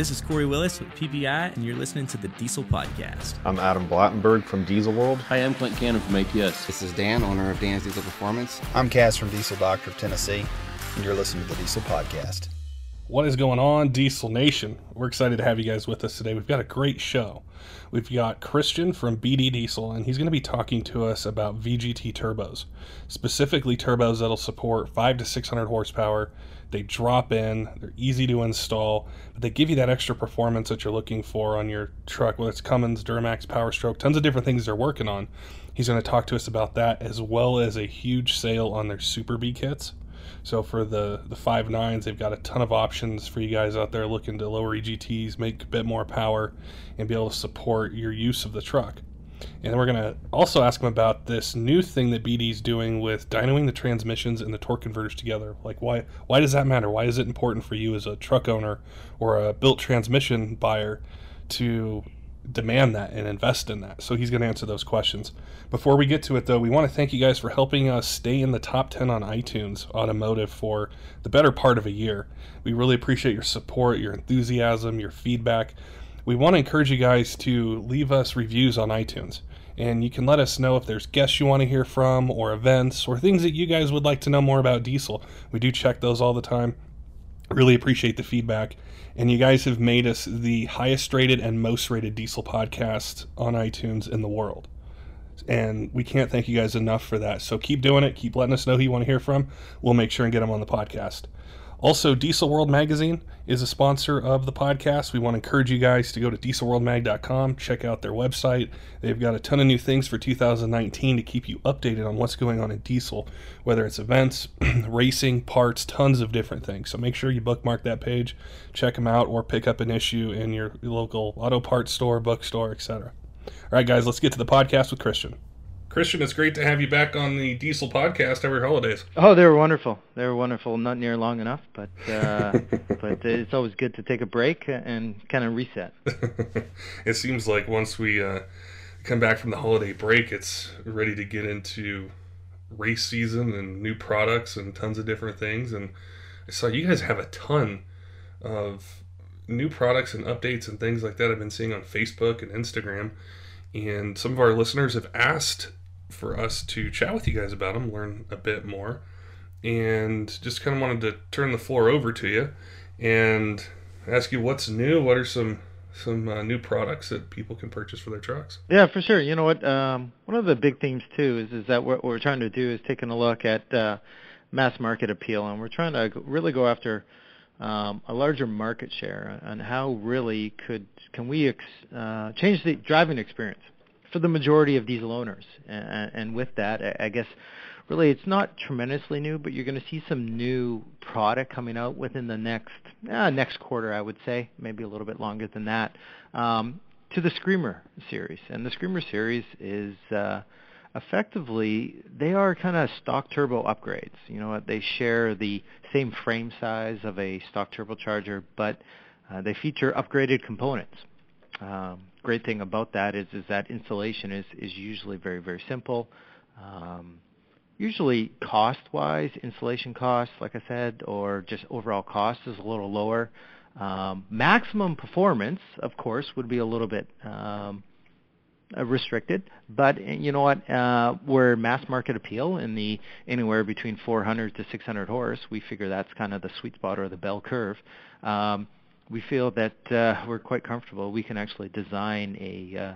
This is Corey Willis with PPEI, and you're listening to the Diesel Podcast. I'm Adam Blattenberg from Diesel World. Hi, I'm Clint Cannon from ATS. This is Dan, owner of Dan's Diesel Performance. I'm Cass from Diesel Doctor of Tennessee, and you're listening to the Diesel Podcast. What is going on, Diesel Nation? We're excited to have you guys with us today. We've got a great show. We've got Christian from BD Diesel, and he's going to be talking to us about VGT turbos, specifically turbos that'll support 5 to 600 horsepower they drop in, they're easy to install, but they give you that extra performance that you're looking for on your truck, whether it's Cummins, Duramax, Powerstroke, tons of different things they're working on. He's going to talk to us about that as well as a huge sale on their Super B kits. So for the the five nines, they've got a ton of options for you guys out there looking to lower EGTs, make a bit more power, and be able to support your use of the truck. And we're going to also ask him about this new thing that BD's doing with dynoing the transmissions and the torque converters together. Like, why why does that matter? Why is it important for you as a truck owner or a built transmission buyer to demand that and invest in that? So he's going to answer those questions. Before we get to it, though, we want to thank you guys for helping us stay in the top 10 on iTunes Automotive for the better part of a year. We really appreciate your support, your enthusiasm, your feedback we want to encourage you guys to leave us reviews on iTunes. And you can let us know if there's guests you want to hear from, or events, or things that you guys would like to know more about diesel. We do check those all the time. Really appreciate the feedback. And you guys have made us the highest rated and most rated diesel podcast on iTunes in the world. And we can't thank you guys enough for that. So keep doing it. Keep letting us know who you want to hear from. We'll make sure and get them on the podcast. Also, Diesel World Magazine is a sponsor of the podcast. We want to encourage you guys to go to dieselworldmag.com, check out their website. They've got a ton of new things for 2019 to keep you updated on what's going on in diesel, whether it's events, racing, parts, tons of different things. So make sure you bookmark that page, check them out, or pick up an issue in your local auto parts store, bookstore, etc. All right, guys, let's get to the podcast with Christian. Christian, it's great to have you back on the Diesel podcast every holidays. Oh, they were wonderful. They were wonderful. Not near long enough, but uh, but it's always good to take a break and kind of reset. it seems like once we uh, come back from the holiday break, it's ready to get into race season and new products and tons of different things. And I saw you guys have a ton of new products and updates and things like that. I've been seeing on Facebook and Instagram. And some of our listeners have asked for us to chat with you guys about them, learn a bit more, and just kind of wanted to turn the floor over to you and ask you what's new. What are some some uh, new products that people can purchase for their trucks? Yeah, for sure. You know what? Um, one of the big themes too is is that what we're trying to do is taking a look at uh, mass market appeal, and we're trying to really go after um, a larger market share and how really could can we ex, uh, change the driving experience for the majority of diesel owners. And, and with that, I guess really it's not tremendously new, but you're going to see some new product coming out within the next uh, next quarter, I would say, maybe a little bit longer than that, um, to the Screamer series. And the Screamer series is uh, effectively they are kind of stock turbo upgrades. You know? They share the same frame size of a stock turbocharger, but uh, they feature upgraded components. Um, great thing about that is is that installation is is usually very very simple. Um, usually cost wise, installation cost, like I said, or just overall cost is a little lower. Um, maximum performance, of course, would be a little bit um, uh, restricted, but uh, you know what? Uh, we're mass market appeal in the anywhere between 400 to 600 horse. We figure that's kind of the sweet spot or the bell curve. Um, we feel that uh, we're quite comfortable. We can actually design a uh,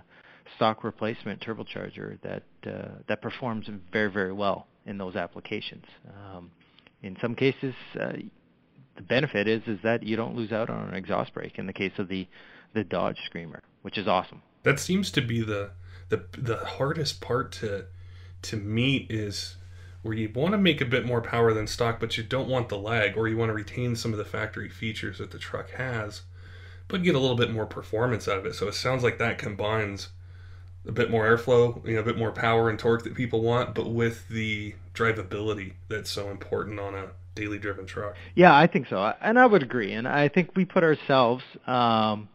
stock replacement turbocharger that uh, that performs very very well in those applications. Um, in some cases, uh, the benefit is is that you don't lose out on an exhaust brake. In the case of the the Dodge Screamer, which is awesome. That seems to be the the the hardest part to to meet is where you want to make a bit more power than stock, but you don't want the lag, or you want to retain some of the factory features that the truck has, but get a little bit more performance out of it. So it sounds like that combines a bit more airflow, you know, a bit more power and torque that people want, but with the drivability that's so important on a daily driven truck. Yeah, I think so, and I would agree. And I think we put ourselves, um,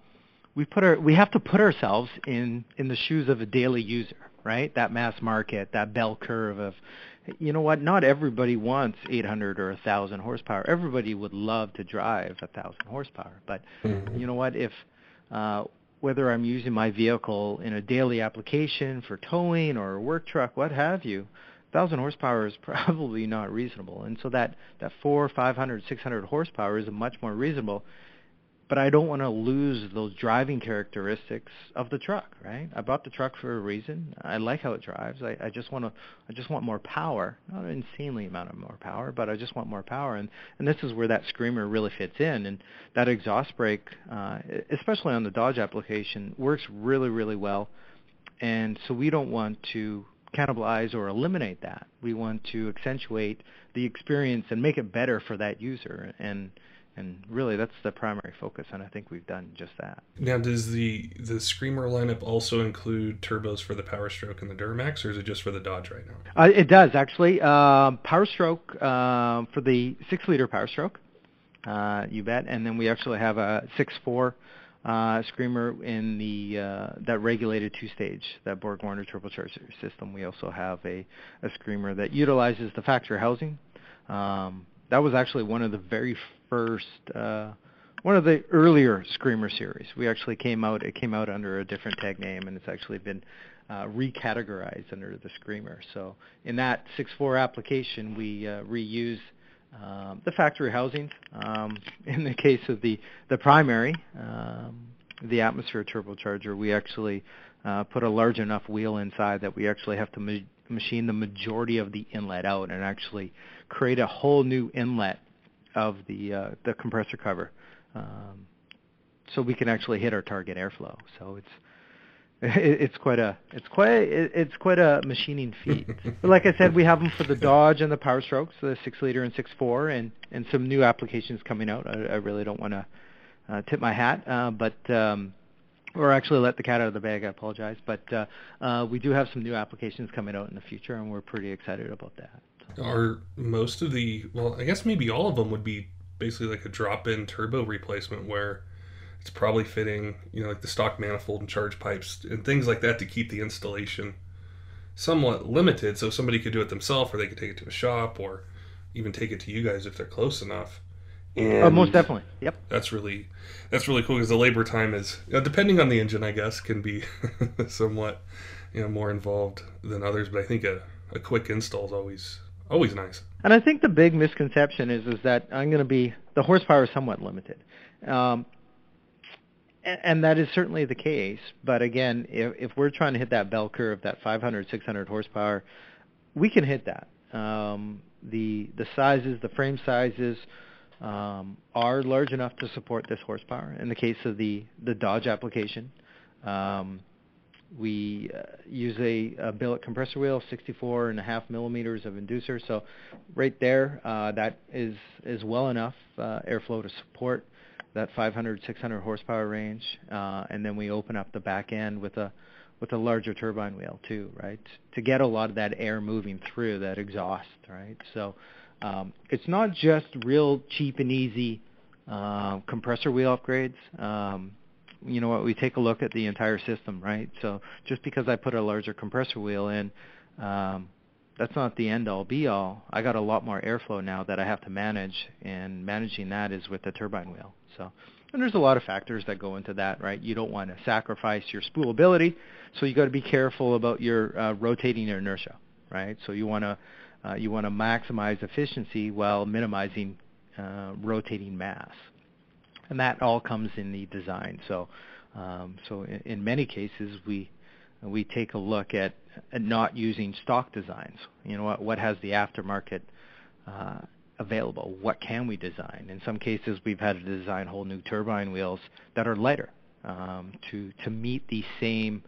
we put our, we have to put ourselves in in the shoes of a daily user, right? That mass market, that bell curve of you know what? Not everybody wants 800 or 1,000 horsepower. Everybody would love to drive 1,000 horsepower, but Mhm. you know what? If uh, whether I'm using my vehicle in a daily application for towing or a work truck, what have you, 1,000 horsepower is probably not reasonable. And so that that four, 500, 600 horsepower is much more reasonable but I don't want to lose those driving characteristics of the truck, right? I bought the truck for a reason. I like how it drives. I, I just want to, I just want more power, not an insanely amount of more power, but I just want more power. And and this is where that screamer really fits in. And that exhaust brake, uh, especially on the Dodge application, works really really well. And so we don't want to cannibalize or eliminate that. We want to accentuate the experience and make it better for that user. And and really that's the primary focus and i think we've done just that. Now, does the the Screamer lineup also include turbos for the Power Stroke and the Duramax, or is it just for the Dodge right now? uh, it does actually. Um, power stroke um, for the six liter power stroke uh, you bet. And then we actually have a six four uh, screamer in the uh, that regulated two stage that Borg Warner turbocharger system. We also have a, a screamer that utilizes the factory housing. Um, that was actually one of the very first uh, one of the earlier Screamer series. We actually came out it came out under a different tag name and it's actually been uh, recategorized under the Screamer. So in that 6.4 application, we uh, reuse um, the factory housings. Um, in the case of the the primary, um, the atmosphere turbocharger, we actually uh, put a large enough wheel inside that we actually have to ma- machine the majority of the inlet out and actually create a whole new inlet of the uh, the compressor cover, um, so we can actually hit our target airflow. So it's it's quite a it's quite it, it's quite a machining feat. but like I said, we have them for the Dodge and the Power Strokes, the six liter and six four, and and some new applications coming out. I, I really don't want to uh, tip my hat, uh, but. Um, or actually let the cat out of the bag. I apologize, but uh, uh, we do have some new applications coming out in the future, and we're pretty excited about that. Are most of the well, I guess maybe all of them would be basically like a drop-in turbo replacement where it's probably fitting, you know, like the stock manifold and charge pipes and things like that to keep the installation somewhat limited, so somebody could do it themselves, or they could take it to a shop, or even take it to you guys if they're close enough. And Oh, most definitely. Yep. That's really that's really cool because the labor time is, depending on the engine, I guess, can be somewhat, you know, more involved than others. But I think a, a quick install is always always nice. And I think the big misconception is is that I'm going to be the horsepower is somewhat limited, um, and, and that is certainly the case. But again, if, if we're trying to hit that bell curve, that 500, 600 horsepower, we can hit that. Um, the the sizes, the frame sizes. Um, are large enough to support this horsepower. In the case of the, the Dodge application, um, we uh, use a, a billet compressor wheel, 64 and a half millimeters of inducer. So right there, uh, that is is well enough uh, airflow to support that 500, 600 horsepower range. Uh, and then we open up the back end with a with a larger turbine wheel too, right? To get a lot of that air moving through that exhaust, right? So um, it's not just real cheap and easy uh, compressor wheel upgrades. Um, you know what? We take a look at the entire system, right? So just because I put a larger compressor wheel in, um, that's not the end all be all. I got a lot more airflow now that I have to manage, and managing that is with the turbine wheel. So, and there's a lot of factors that go into that, right? You don't want to sacrifice your spoolability, so you got to be careful about your uh, rotating inertia, right? So you want to uh, you want to maximize efficiency while minimizing uh, rotating mass, and that all comes in the design. So, um, so in, in many cases we we take a look at, at not using stock designs. You know what what has the aftermarket uh, available? What can we design? In some cases, we've had to design whole new turbine wheels that are lighter um, to to meet the same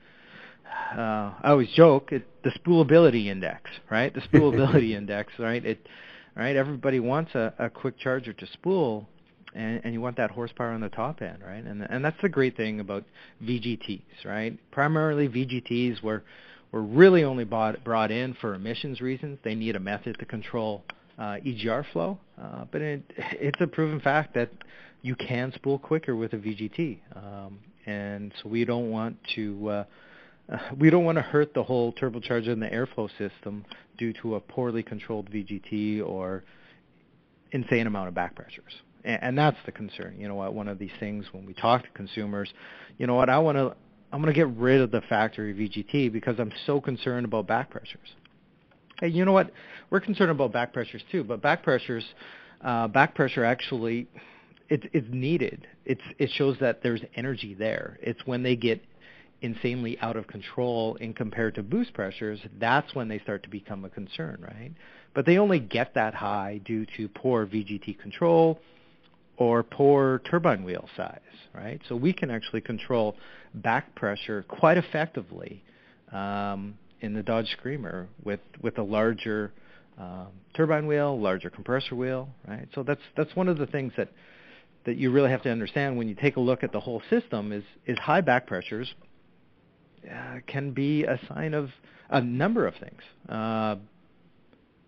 uh, I always joke it, the spoolability index, right? The spoolability index, right? It, right? Everybody wants a, a quick charger to spool, and, and you want that horsepower on the top end, right? And and that's the great thing about VGTs, right? Primarily VGTs were were really only bought, brought in for emissions reasons. They need a method to control uh, EGR flow, uh, but it, it's a proven fact that you can spool quicker with a VGT, um, and so we don't want to. Uh, we don't want to hurt the whole turbocharger and the airflow system due to a poorly controlled VGT or insane amount of back pressures. And, that's the concern. You know what? One of these things when we talk to consumers, you know what? I want to I'm going to get rid of the factory VGT because I'm so concerned about back pressures. Hey, you know what? We're concerned about back pressures too, but back pressures, uh, back pressure actually, it, it's needed. It's it shows that there's energy there. It's when they get insanely out of control in compared to boost pressures, that's when they start to become a concern, right? But they only get that high due to poor VGT control or poor turbine wheel size, right? So we can actually control back pressure quite effectively um, in the Dodge Screamer with with a larger um, turbine wheel, larger compressor wheel, right? So that's that's one of the things that that you really have to understand when you take a look at the whole system is is high back pressures uh, can be a sign of a number of things. Uh,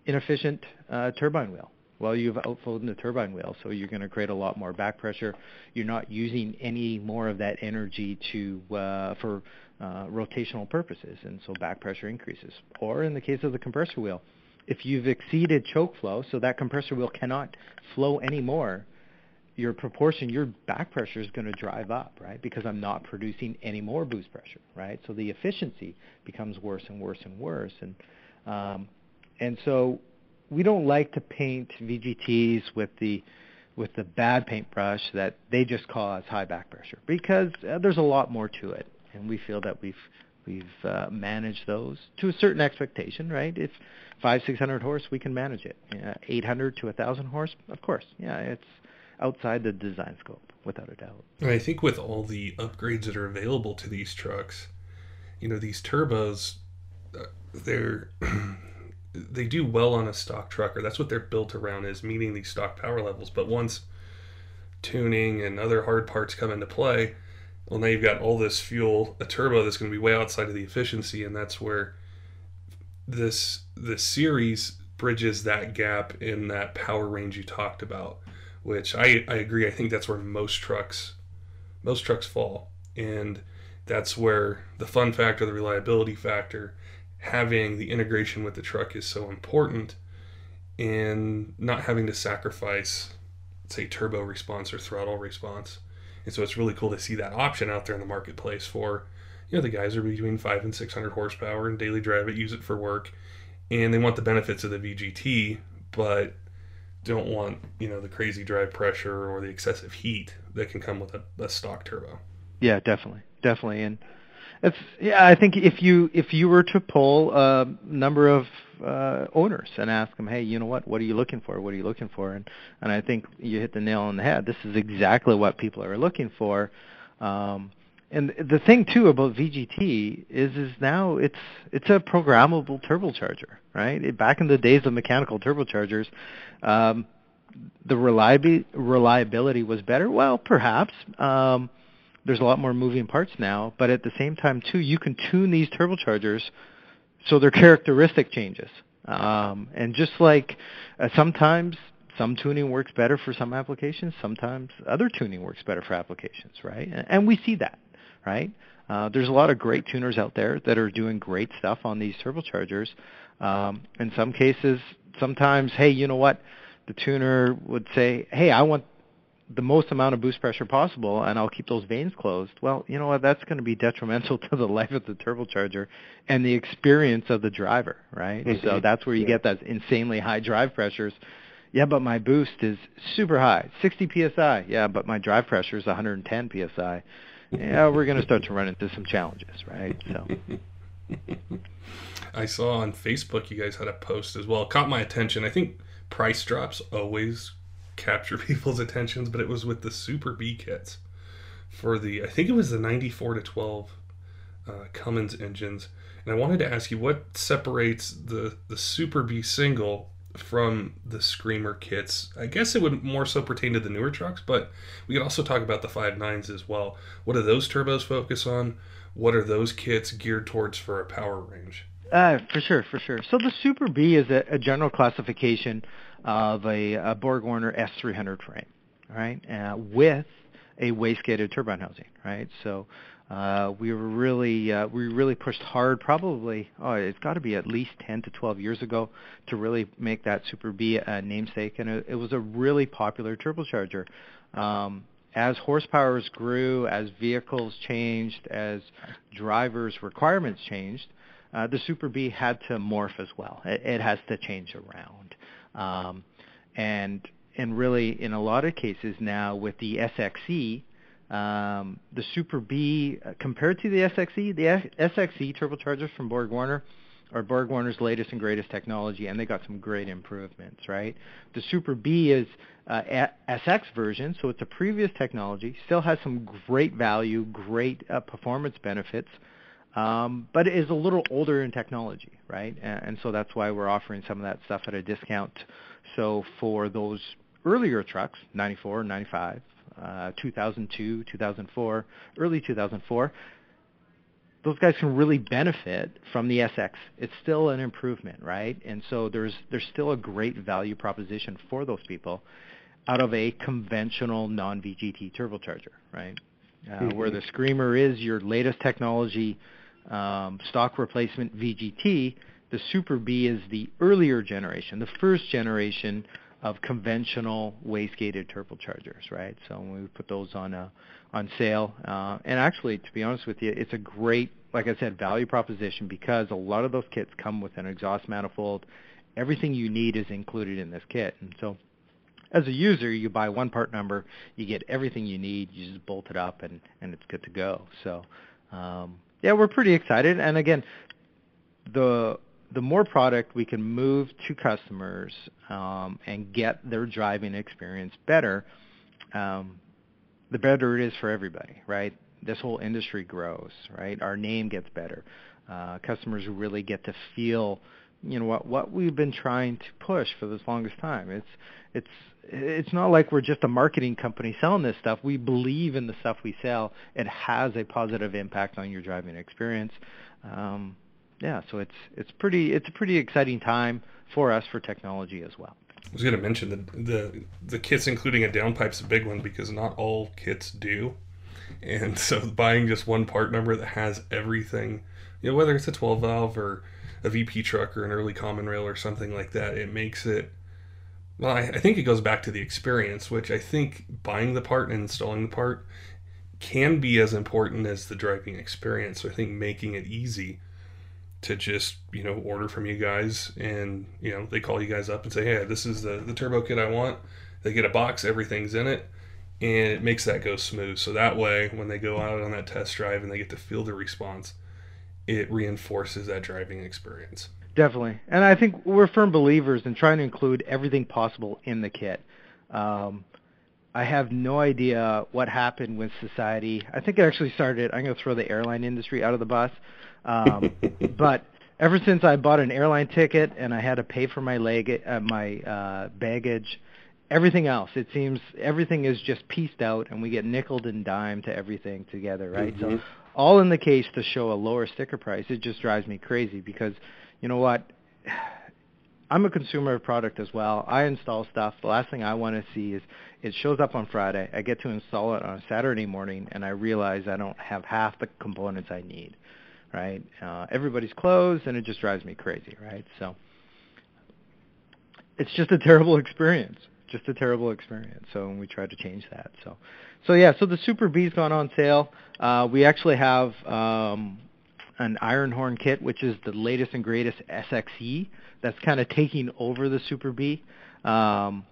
inefficient uh, turbine wheel. Well, you've outflowed the turbine wheel, so you're going to create a lot more back pressure. You're not using any more of that energy to uh, for uh, rotational purposes, and so back pressure increases. Or in the case of the compressor wheel, if you've exceeded choke flow, so that compressor wheel cannot flow anymore, your proportion, your back pressure is going to drive up, right? Because I'm not producing any more boost pressure, right? So the efficiency becomes worse and worse and worse, and um, and so we don't like to paint VGTs with the with the bad paintbrush that they just cause high back pressure because uh, there's a lot more to it, and we feel that we've we've uh, managed those to a certain expectation, right? If five six hundred horse, we can manage it. Uh, Eight hundred to a thousand horse, of course, yeah, it's outside the design scope without a doubt. I think with all the upgrades that are available to these trucks, you know, these turbos, uh, they're they do well on a stock truck, or that's what they're built around is meeting these stock power levels. But once tuning and other hard parts come into play, well, now you've got all this fuel, a turbo that's going to be way outside of the efficiency, and that's where this this series bridges that gap in that power range you talked about, which I, I agree. I think that's where most trucks most trucks fall, and that's where the fun factor, the reliability factor, having the integration with the truck is so important and not having to sacrifice say turbo response or throttle response. And so it's really cool to see that option out there in the marketplace for you know the guys are between 5 and 600 horsepower and daily drive it use it for work and they want the benefits of the vgt but don't want you know the crazy drive pressure or the excessive heat that can come with a, a stock turbo. Yeah definitely definitely and yeah. I think if you if you were to poll a number of uh, owners and ask them, hey, you know what? What are you looking for? What are you looking for? And and I think you hit the nail on the head. This is exactly what people are looking for. Um, and the thing too about VGT is is now it's it's a programmable turbocharger, right? It, back in the days of mechanical turbochargers, um, the reliability reliability was better. Well, perhaps. Um, there's a lot more moving parts now, but at the same time too, you can tune these turbochargers so their characteristic changes. Um, and just like uh, sometimes some tuning works better for some applications, sometimes other tuning works better for applications, right? And, and we see that, right? Uh, there's a lot of great tuners out there that are doing great stuff on these turbochargers. Um, in some cases, sometimes, hey, you know what? The tuner would say, hey, I want the most amount of boost pressure possible and I'll keep those vanes closed, well, you know what, that's going to be detrimental to the life of the turbocharger and the experience of the driver, right? Mm-hmm. So that's where you yeah. get those insanely high drive pressures. Yeah, but my boost is super high, 60 psi. Yeah, but my drive pressure is 110 psi. Yeah, we're going to start to run into some challenges, right? So I saw on Facebook you guys had a post as well. It caught my attention. I think price drops always capture people's attentions, but it was with the Super B kits for the I think it was the 94 to 12 uh, Cummins engines. And I wanted to ask you what separates the the Super B single from the Screamer kits. I guess it would more so pertain to the newer trucks, but we could also talk about the five nines as well. What do those turbos focus on? What are those kits geared towards for a power range? Uh, for sure, for sure. So the Super B is a, a general classification of a, a BorgWarner S300 frame, right? Uh, with a wastegated turbine housing, right? So uh, we really uh, we really pushed hard. Probably oh, it's got to be at least 10 to 12 years ago to really make that Super B a namesake, and it, it was a really popular turbocharger. Um, as horsepowers grew, as vehicles changed, as drivers' requirements changed, uh, the Super B had to morph as well. It, it has to change around, um, and and really in a lot of cases now with the SXE, um, the Super B uh, compared to the SXE, the S- SXE turbochargers from Borg Warner are Borg Warner's latest and greatest technology, and they got some great improvements, right? The Super B is uh, SX version, so it's a previous technology, still has some great value, great uh, performance benefits, um, but it is a little older in technology, right? And, and so that's why we're offering some of that stuff at a discount. So for those earlier trucks, 94, 95, uh, 2002, 2004, early 2004, those guys can really benefit from the SX. It's still an improvement, right? And so there's there's still a great value proposition for those people out of a conventional non-VGT turbocharger, right? Uh, mm-hmm. Where the Screamer is your latest technology um, stock replacement VGT, the Super B is the earlier generation, the first generation of conventional wastegated turbochargers, right? So we put those on uh, on sale, uh, and actually, to be honest with you, it's a great, like I said, value proposition because a lot of those kits come with an exhaust manifold. Everything you need is included in this kit, and so as a user, you buy one part number, you get everything you need, you just bolt it up, and and it's good to go. So. Um, yeah, we're pretty excited. And again, the the more product we can move to customers um, and get their driving experience better, um, the better it is for everybody, right? This whole industry grows, right? Our name gets better. Uh, customers really get to feel, you know, what what we've been trying to push for this longest time. It's it's it's not like we're just a marketing company selling this stuff. We believe in the stuff we sell. It has a positive impact on your driving experience. Um, yeah, so it's it's pretty it's a pretty exciting time for us for technology as well. I was going to mention the the the kits including a downpipe's a big one because not all kits do, and so buying just one part number that has everything, you know, whether it's a 12 valve or a VP truck or an early common rail or something like that, it makes it well, I, I think it goes back to the experience, which I think buying the part and installing the part can be as important as the driving experience. So I think making it easy to just you know order from you guys and you know they call you guys up and say hey this is the, the turbo kit i want. They get a box everything's in it and it makes that go smooth. So that way when they go out on that test drive and they get to feel the response it reinforces that driving experience Definitely, and I think we're firm believers in trying to include everything possible in the kit. Um, I have no idea what happened with society. I think it actually started. I'm going to throw the airline industry out of the bus, um, but ever since I bought an airline ticket and I had to pay for my leg, uh, my uh, baggage, everything else, it seems everything is just pieced out, and we get nickled and dime to everything together, right? Mm-hmm. So, all in the case to show a lower sticker price. It just drives me crazy because you know what? I'm a consumer of product as well. I install stuff. The last thing I want to see is it shows up on Friday. I get to install it on a Saturday morning, and I realize I don't have half the components I need. Right? Uh, everybody's closed, and it just drives me crazy. Right? So it's just a terrible experience. Just a terrible experience. So we try to change that. So, so yeah. So the Super B's gone on sale. Uh, we actually have um, an Iron Horn kit, which is the latest and greatest SXE that's kind of taking over the Super B. Um,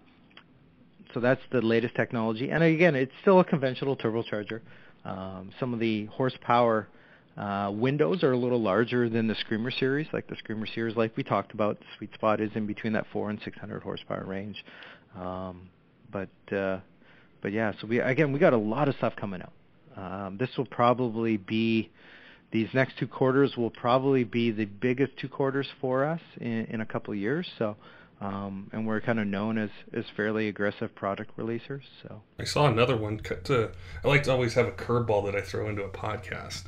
so that's the latest technology. And again, it's still a conventional turbocharger. Um, some of the horsepower uh, windows are a little larger than the Screamer series, like the Screamer series, like we talked about. The sweet spot is in between that 4 and 600 horsepower range. Um, but uh, but yeah, so we again we got a lot of stuff coming out. Um, this will probably be these next two quarters will probably be the biggest two quarters for us in, in a couple of years. So, um, and we're kind of known as, as fairly aggressive product releasers. So I saw another one. To, I like to always have a curveball that I throw into a podcast,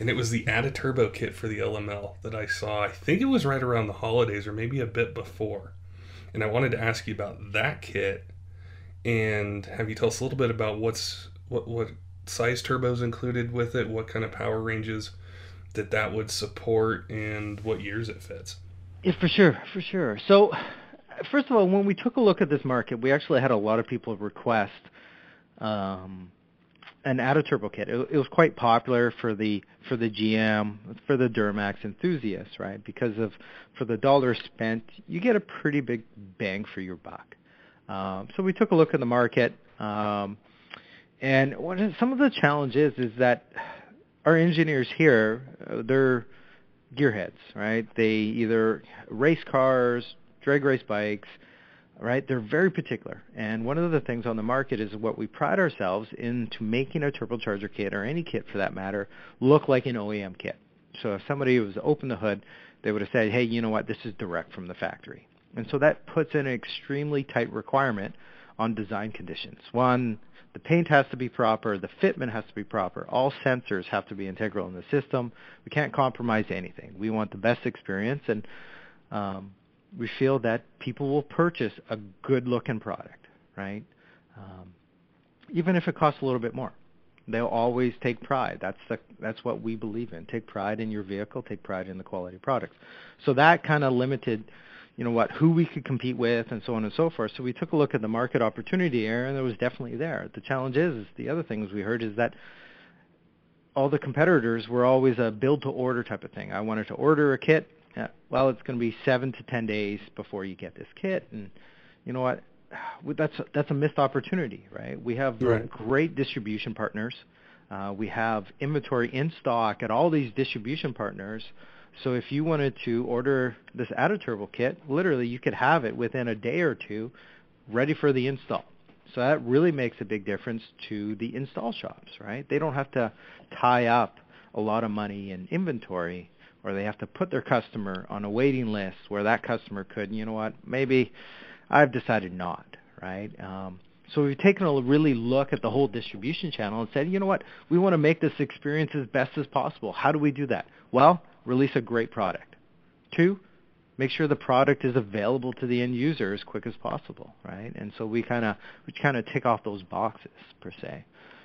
and it was the Add a Turbo kit for the LML that I saw. I think it was right around the holidays or maybe a bit before. And I wanted to ask you about that kit and have you tell us a little bit about what's what what size turbos included with it, what kind of power ranges that that would support, and what years it fits. Yeah, for sure, for sure. So, first of all, when we took a look at this market, we actually had a lot of people request um, an Turbo kit. It, it was quite popular for the for the GM, for the Duramax enthusiasts, right? Because of for the dollar spent, you get a pretty big bang for your buck. Um, so we took a look at the market, um, and what is, some of the challenges is that our engineers here, uh, they're gearheads, right? They either race cars, drag race bikes, right? They're very particular. And one of the things on the market is what we pride ourselves into making a turbocharger kit or any kit for that matter look like an OEM kit. So if somebody was open the hood, they would have said, hey, you know what, this is direct from the factory. And so that puts in an extremely tight requirement on design conditions. One, the paint has to be proper, the fitment has to be proper, all sensors have to be integral in the system. We can't compromise anything. We want the best experience, and um, we feel that people will purchase a good-looking product, right? Um, even if it costs a little bit more, they'll always take pride. That's the that's what we believe in. Take pride in your vehicle. Take pride in the quality of products. So that kind of limited, you know what, who we could compete with, and so on and so forth. So we took a look at the market opportunity here, and it was definitely there. The challenge is, is the other things we heard is that all the competitors were always a build to order type of thing. I wanted to order a kit yeah, well, it's going to be seven to ten days before you get this kit, and you know what? That's that's a missed opportunity, right? We have right. great distribution partners. Uh, we have inventory in stock at all these distribution partners. So if you wanted to order this Turbo kit, literally you could have it within a day or two, ready for the install. So that really makes a big difference to the install shops, right? They don't have to tie up a lot of money in inventory or they have to put their customer on a waiting list where that customer could, you know what, maybe I've decided not, right? Um, so we've taken a really look at the whole distribution channel and said, you know what, we want to make this experience as best as possible. How do we do that? Well, release a great product. Two, make sure the product is available to the end user as quick as possible, right? And so we kind of we kind of tick off those boxes per se.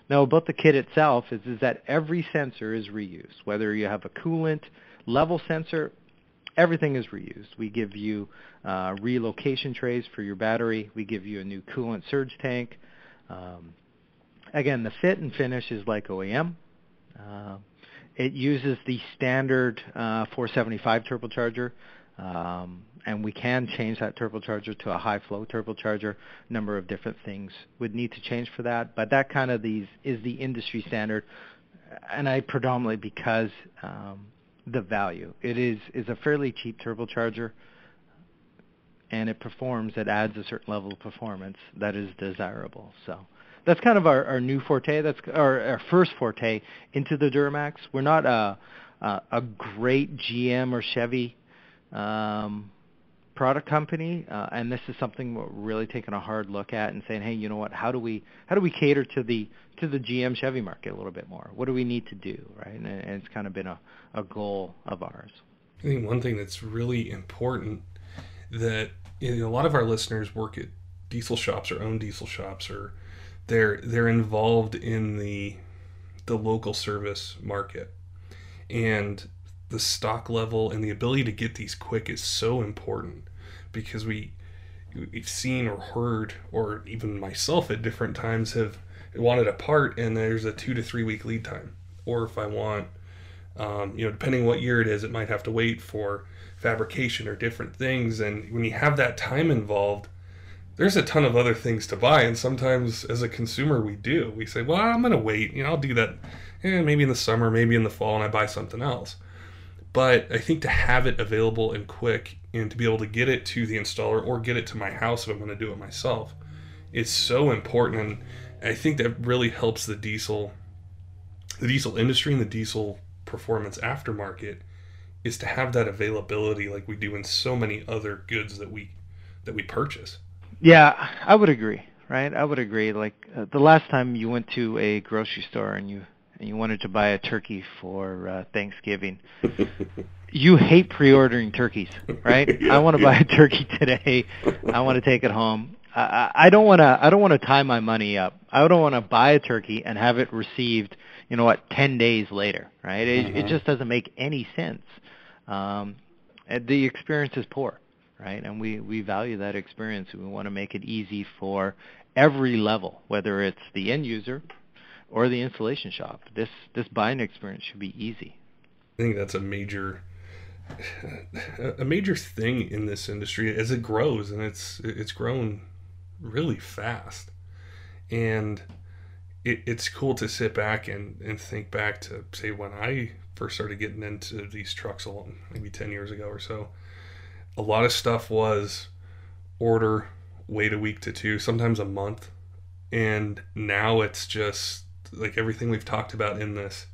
Now about the kit itself is is that every sensor is reused, whether you have a coolant, level sensor, everything is reused. We give you uh, relocation trays for your battery. We give you a new coolant surge tank. Um, again, the fit and finish is like OEM. Uh, it uses the standard uh, 475 turbocharger, um, and we can change that turbocharger to a high flow turbocharger. A number of different things would need to change for that, but that kind of these is the industry standard, and I predominantly because um, the value. It is is a fairly cheap turbocharger, and it performs. It adds a certain level of performance that is desirable. So that's kind of our, our new forte. That's our, our first forte into the Duramax. We're not a a, a great GM or Chevy um, product company, uh, and this is something we're really taking a hard look at and saying, hey, you know what? How do we how do we cater to the to the GM Chevy market a little bit more? What do we need to do, right? And, and it's kind of been a, a goal of ours. I think one thing that's really important that you know, a lot of our listeners work at diesel shops or own diesel shops or they're they're involved in the the local service market. And the stock level and the ability to get these quick is so important because we we've seen or heard or even myself at different times have wanted a part and there's a two to three week lead time. Or if i want um, you know depending what year it is it might have to wait for fabrication or different things. And when you have that time involved there's a ton of other things to buy and sometimes as a consumer we do we say well i'm going to wait you know i'll do that eh, maybe in the summer maybe in the fall and i buy something else but I think to have it available and quick and to be able to get it to the installer or get it to my house if I'm going to do it myself is so important. And I think that really helps the diesel, the diesel industry and the diesel performance aftermarket is to have that availability like we do in so many other goods that we that we purchase. Yeah, I would agree. Right, I would agree. Like uh, the last time you went to a grocery store and you and you wanted to buy a turkey for uh, Thanksgiving, you hate pre-ordering turkeys, right? I want to buy a turkey today. I want to take it home. I, I don't want to. I don't want to tie my money up. I don't want to buy a turkey and have it received. You know what? Ten days later, right? It, Mhm. it just doesn't make any sense. Um, the experience is poor, right? And we we value that experience. We want to make it easy for every level, whether it's the end user or the installation shop. This this buying experience should be easy. I think that's a major a major thing in this industry as it grows and it's it's grown really fast and it, it's cool to sit back and, and think back to say when I first started getting into these trucks a long, maybe 10 years ago or so a lot of stuff was order wait a week to two sometimes a month. And now it's just like everything we've talked about in this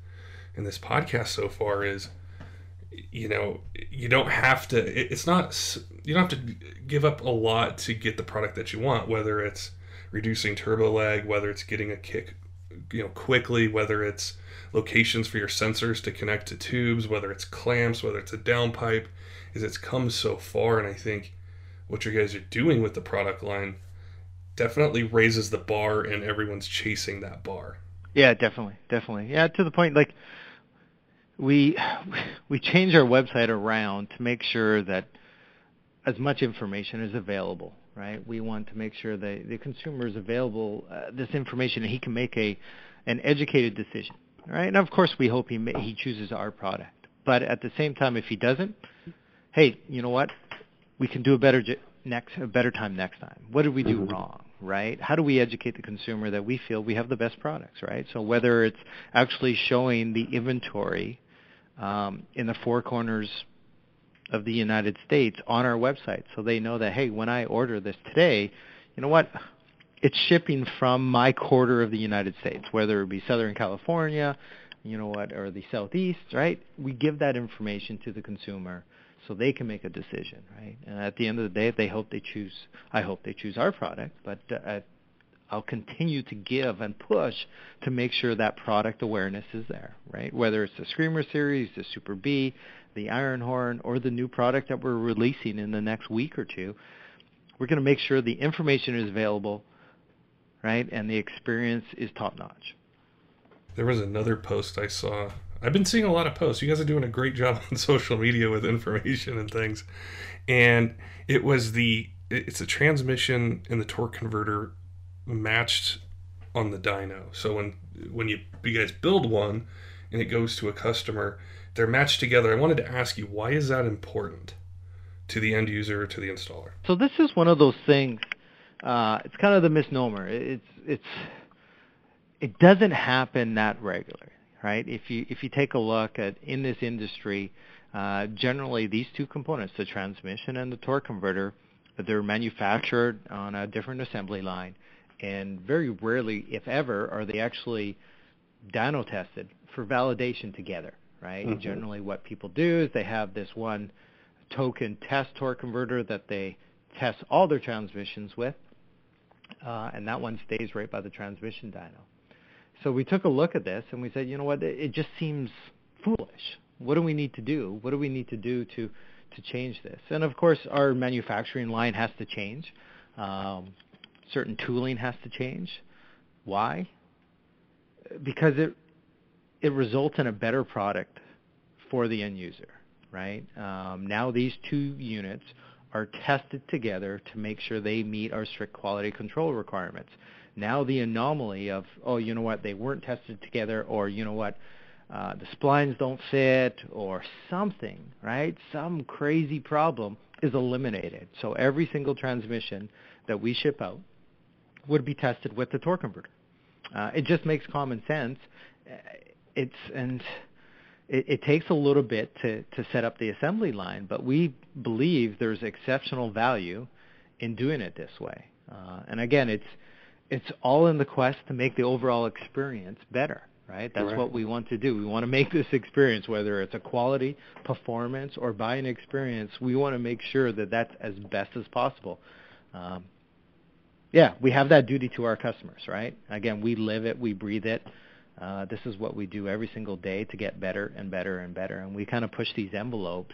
in this podcast so far is you know you don't have to it's not you don't have to give up a lot to get the product that you want whether it's reducing turbo lag whether it's getting a kick you know quickly whether it's locations for your sensors to connect to tubes whether it's clamps whether it's a downpipe is it's come so far and i think what you guys are doing with the product line definitely raises the bar and everyone's chasing that bar Yeah, definitely, definitely. Yeah, to the point like we we change our website around to make sure that as much information is available, right? We want to make sure that the consumer is available uh, this information and he can make a an educated decision, right? And of course, we hope he ma- he chooses our product. But at the same time, if he doesn't, hey, you know what? We can do a better j- next a better time next time. What did we do wrong? Right? How do we educate the consumer that we feel we have the best products? Right? So whether it's actually showing the inventory um, in the four corners of the United States on our website, so they know that hey, when I order this today, you know what? It's shipping from my quarter of the United States, whether it be Southern California, you know what, or the Southeast, right? We give that information to the consumer so they can make a decision, right? And at the end of the day, they hope they choose. I hope they choose our product, but uh, I'll continue to give and push to make sure that product awareness is there, right? Whether it's the Screamer series, the Super B, the Iron Horn, or the new product that we're releasing in the next week or two, we're going to make sure the information is available, right? And the experience is top notch. There was another post I saw. I've been seeing a lot of posts. You guys are doing a great job on social media with information and things. And it was the it's a transmission and the torque converter matched on the dyno. So when when you you guys build one and it goes to a customer, they're matched together. I wanted to ask you why is that important to the end user to the installer? So this is one of those things. Uh, it's kind of the misnomer. It's it's it doesn't happen that regularly, right? If you if you take a look at in this industry, uh, generally these two components, the transmission and the torque converter, they're manufactured on a different assembly line, and very rarely, if ever, are they actually dyno tested for validation together, right? Mhm. Generally, what people do is they have this one token test torque converter that they test all their transmissions with, uh, and that one stays right by the transmission dyno. So we took a look at this and we said, you know what, it it just seems foolish. What do we need to do? What do we need to do to to change this? And of course, our manufacturing line has to change. Um, certain tooling has to change. Why? Because it it results in a better product for the end user, right? Um, now these two units are tested together to make sure they meet our strict quality control requirements. Now the anomaly of, oh, you know what, they weren't tested together, or you know what, uh, the splines don't fit, or something, right? Some crazy problem is eliminated. So every single transmission that we ship out would be tested with the torque converter. Uh, it just makes common sense. Uh, It's and it, it takes a little bit to, to set up the assembly line, but we believe there's exceptional value in doing it this way. Uh, and again, it's it's all in the quest to make the overall experience better, right? That's Correct. what we want to do. We want to make this experience, whether it's a quality, performance, or buying experience, we want to make sure that that's as best as possible. Um, yeah, we have that duty to our customers, right? Again, we live it, we breathe it. Uh, this is what we do every single day to get better and better and better, and we kind of push these envelopes,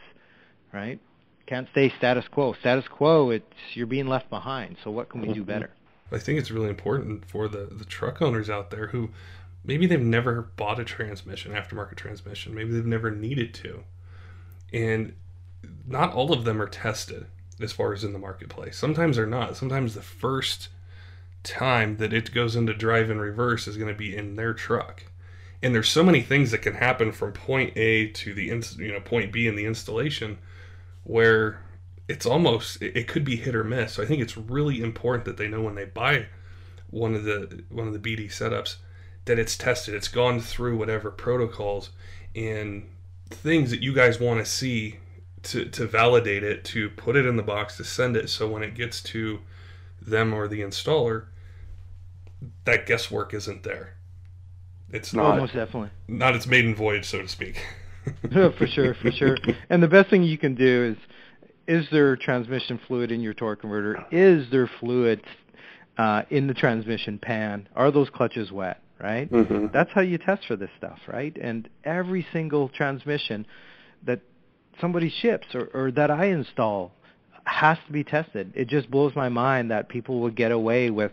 right? can't stay status quo. Status quo, it's you're being left behind. So what can we do better? I think it's really important for the the truck owners out there who maybe they've never bought a transmission, aftermarket transmission. Maybe they've never needed to, and not all of them are tested as far as in the marketplace. Sometimes they're not. Sometimes the first time that it goes into drive and reverse is going to be in their truck. And there's so many things that can happen from point A to the you know point B in the installation where it's almost it could be hit or miss. So I think it's really important that they know when they buy one of the one of the BD setups that it's tested, it's gone through whatever protocols and things that you guys want to see to, to validate it, to put it in the box, to send it. So when it gets to them or the installer, that guesswork isn't there. It's not most definitely not its maiden voyage, so to speak. for sure, for sure. And the best thing you can do is is there transmission fluid in your torque converter? Is there fluid uh, in the transmission pan? Are those clutches wet? Right. Mm-hmm. That's how you test for this stuff, right? And every single transmission somebody ships or, or that I install has to be tested. It just blows my mind that people would get away with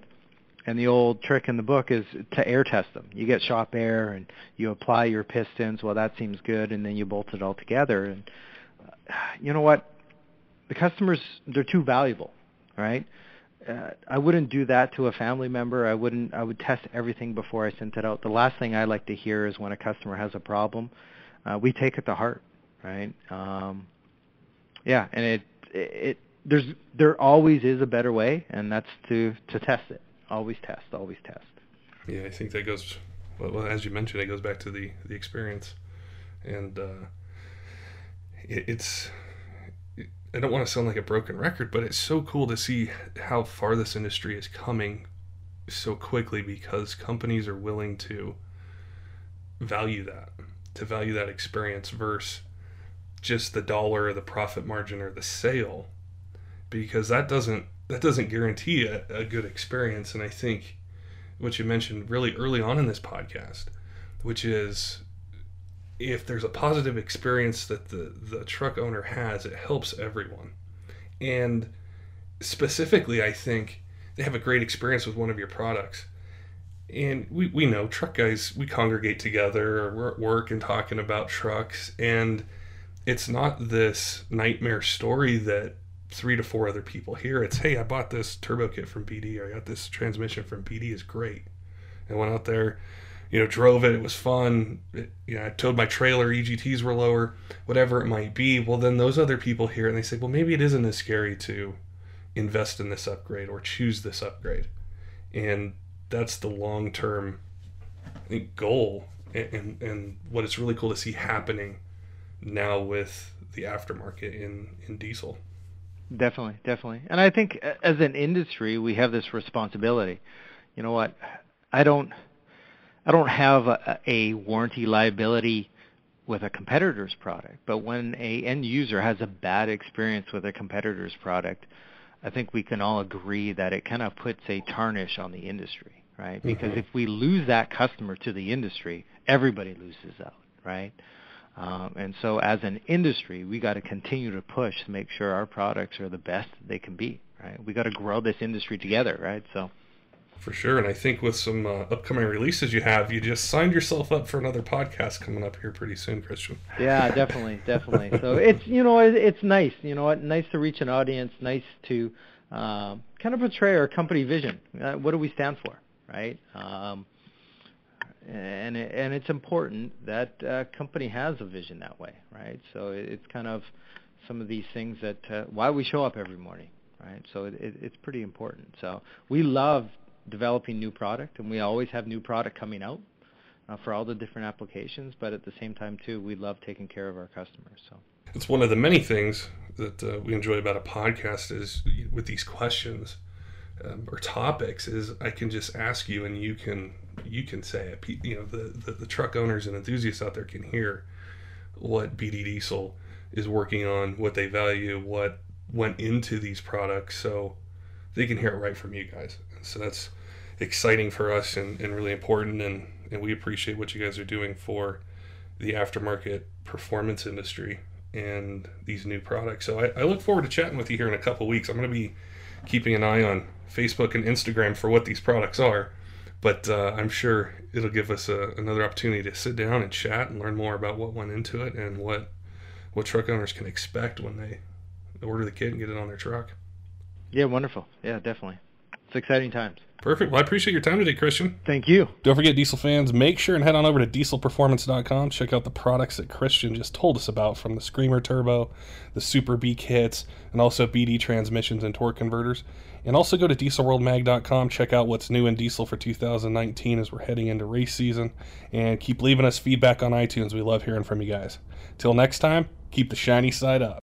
and the old trick in the book is to air test them. You get shop air and you apply your pistons. Well, that seems good, and then you bolt it all together. And uh, you know what? The customers they're too valuable, right? Uh, I wouldn't do that to a family member. I wouldn't. I would test everything before I sent it out. The last thing I like to hear is when a customer has a problem. Uh, we take it to heart, right? Um, yeah, and it, it there's there always is a better way, and that's to to test it always test, always test. Yeah, I think that goes well, as you mentioned, it goes back to the the experience, and uh, it, it's. I don't want to sound like a broken record, but it's so cool to see how far this industry is coming so quickly because companies are willing to value that, to value that experience versus just the dollar or the profit margin or the sale, because that doesn't that doesn't guarantee a, a good experience. And I think what you mentioned really early on in this podcast, which is if there's a positive experience that the, the truck owner has, it helps everyone. And specifically, I think they have a great experience with one of your products. And we, we know truck guys, we congregate together we're at work and talking about trucks. And it's not this nightmare story that three to four other people hear. It's hey, I bought this turbo kit from BD, or I got this transmission from BD. is great. I went out there, you know, drove it. It was fun. It, you know, I towed my trailer. EGTs were lower, whatever it might be. Well, then those other people hear, and they say, well, maybe it isn't as scary to invest in this upgrade or choose this upgrade, and that's the long term, goal. And, and and what it's really cool to see happening now with the aftermarket in in diesel. Definitely, definitely. And I think as an industry, we have this responsibility. You know what? I don't I don't have a, a warranty liability with a competitor's product, but when a end user has a bad experience with a competitor's product, I think we can all agree that it kind of puts a tarnish on the industry, right? Because mm-hmm. if we lose that customer to the industry, everybody loses out, right? Um, and so as an industry, we got to continue to push to make sure our products are the best they can be, right? We got to grow this industry together, right? So for sure. And I think with some uh, upcoming releases you have, you just signed yourself up for another podcast coming up here pretty soon, Christian. Yeah, definitely, definitely. So it's you know it, it's nice, you know what, nice to reach an audience, nice to um, kind of portray our company vision. Uh, what do we stand for, right? Um, and it, and it's important that a company has a vision that way, right? So it's kind of some of these things that uh, why we show up every morning, right? So it, it, it's pretty important. So we love developing new product, and we always have new product coming out uh, for all the different applications. But at the same time, too, we love taking care of our customers. So it's one of the many things that uh, we enjoy about a podcast is with these questions um, or topics is I can just ask you and you can you can say it. You know, the, the, the truck owners and enthusiasts out there can hear what BD Diesel is working on, what they value, what went into these products, so they can hear it right from you guys. So that's exciting for us and, and really important, and, and we appreciate what you guys are doing for the aftermarket performance industry. and these new products. So I, I look forward to chatting with you here in a couple weeks. I'm going to be keeping an eye on Facebook and Instagram for what these products are, but uh, I'm sure it'll give us a, another opportunity to sit down and chat and learn more about what went into it and what what truck owners can expect when they order the kit and get it on their truck. Yeah, wonderful. Yeah, definitely. It's exciting times. Perfect. Well, I appreciate your time today, Christian. Thank you. Don't forget, diesel fans, make sure and head on over to dieselperformance.com. Check out the products that Christian just told us about from the Screamer Turbo, the Super B kits, and also BD transmissions and torque converters. And also go to dieselworldmag.com. Check out what's new in diesel for 2019 as we're heading into race season. And keep leaving us feedback on iTunes. We love hearing from you guys. Till next time, keep the shiny side up.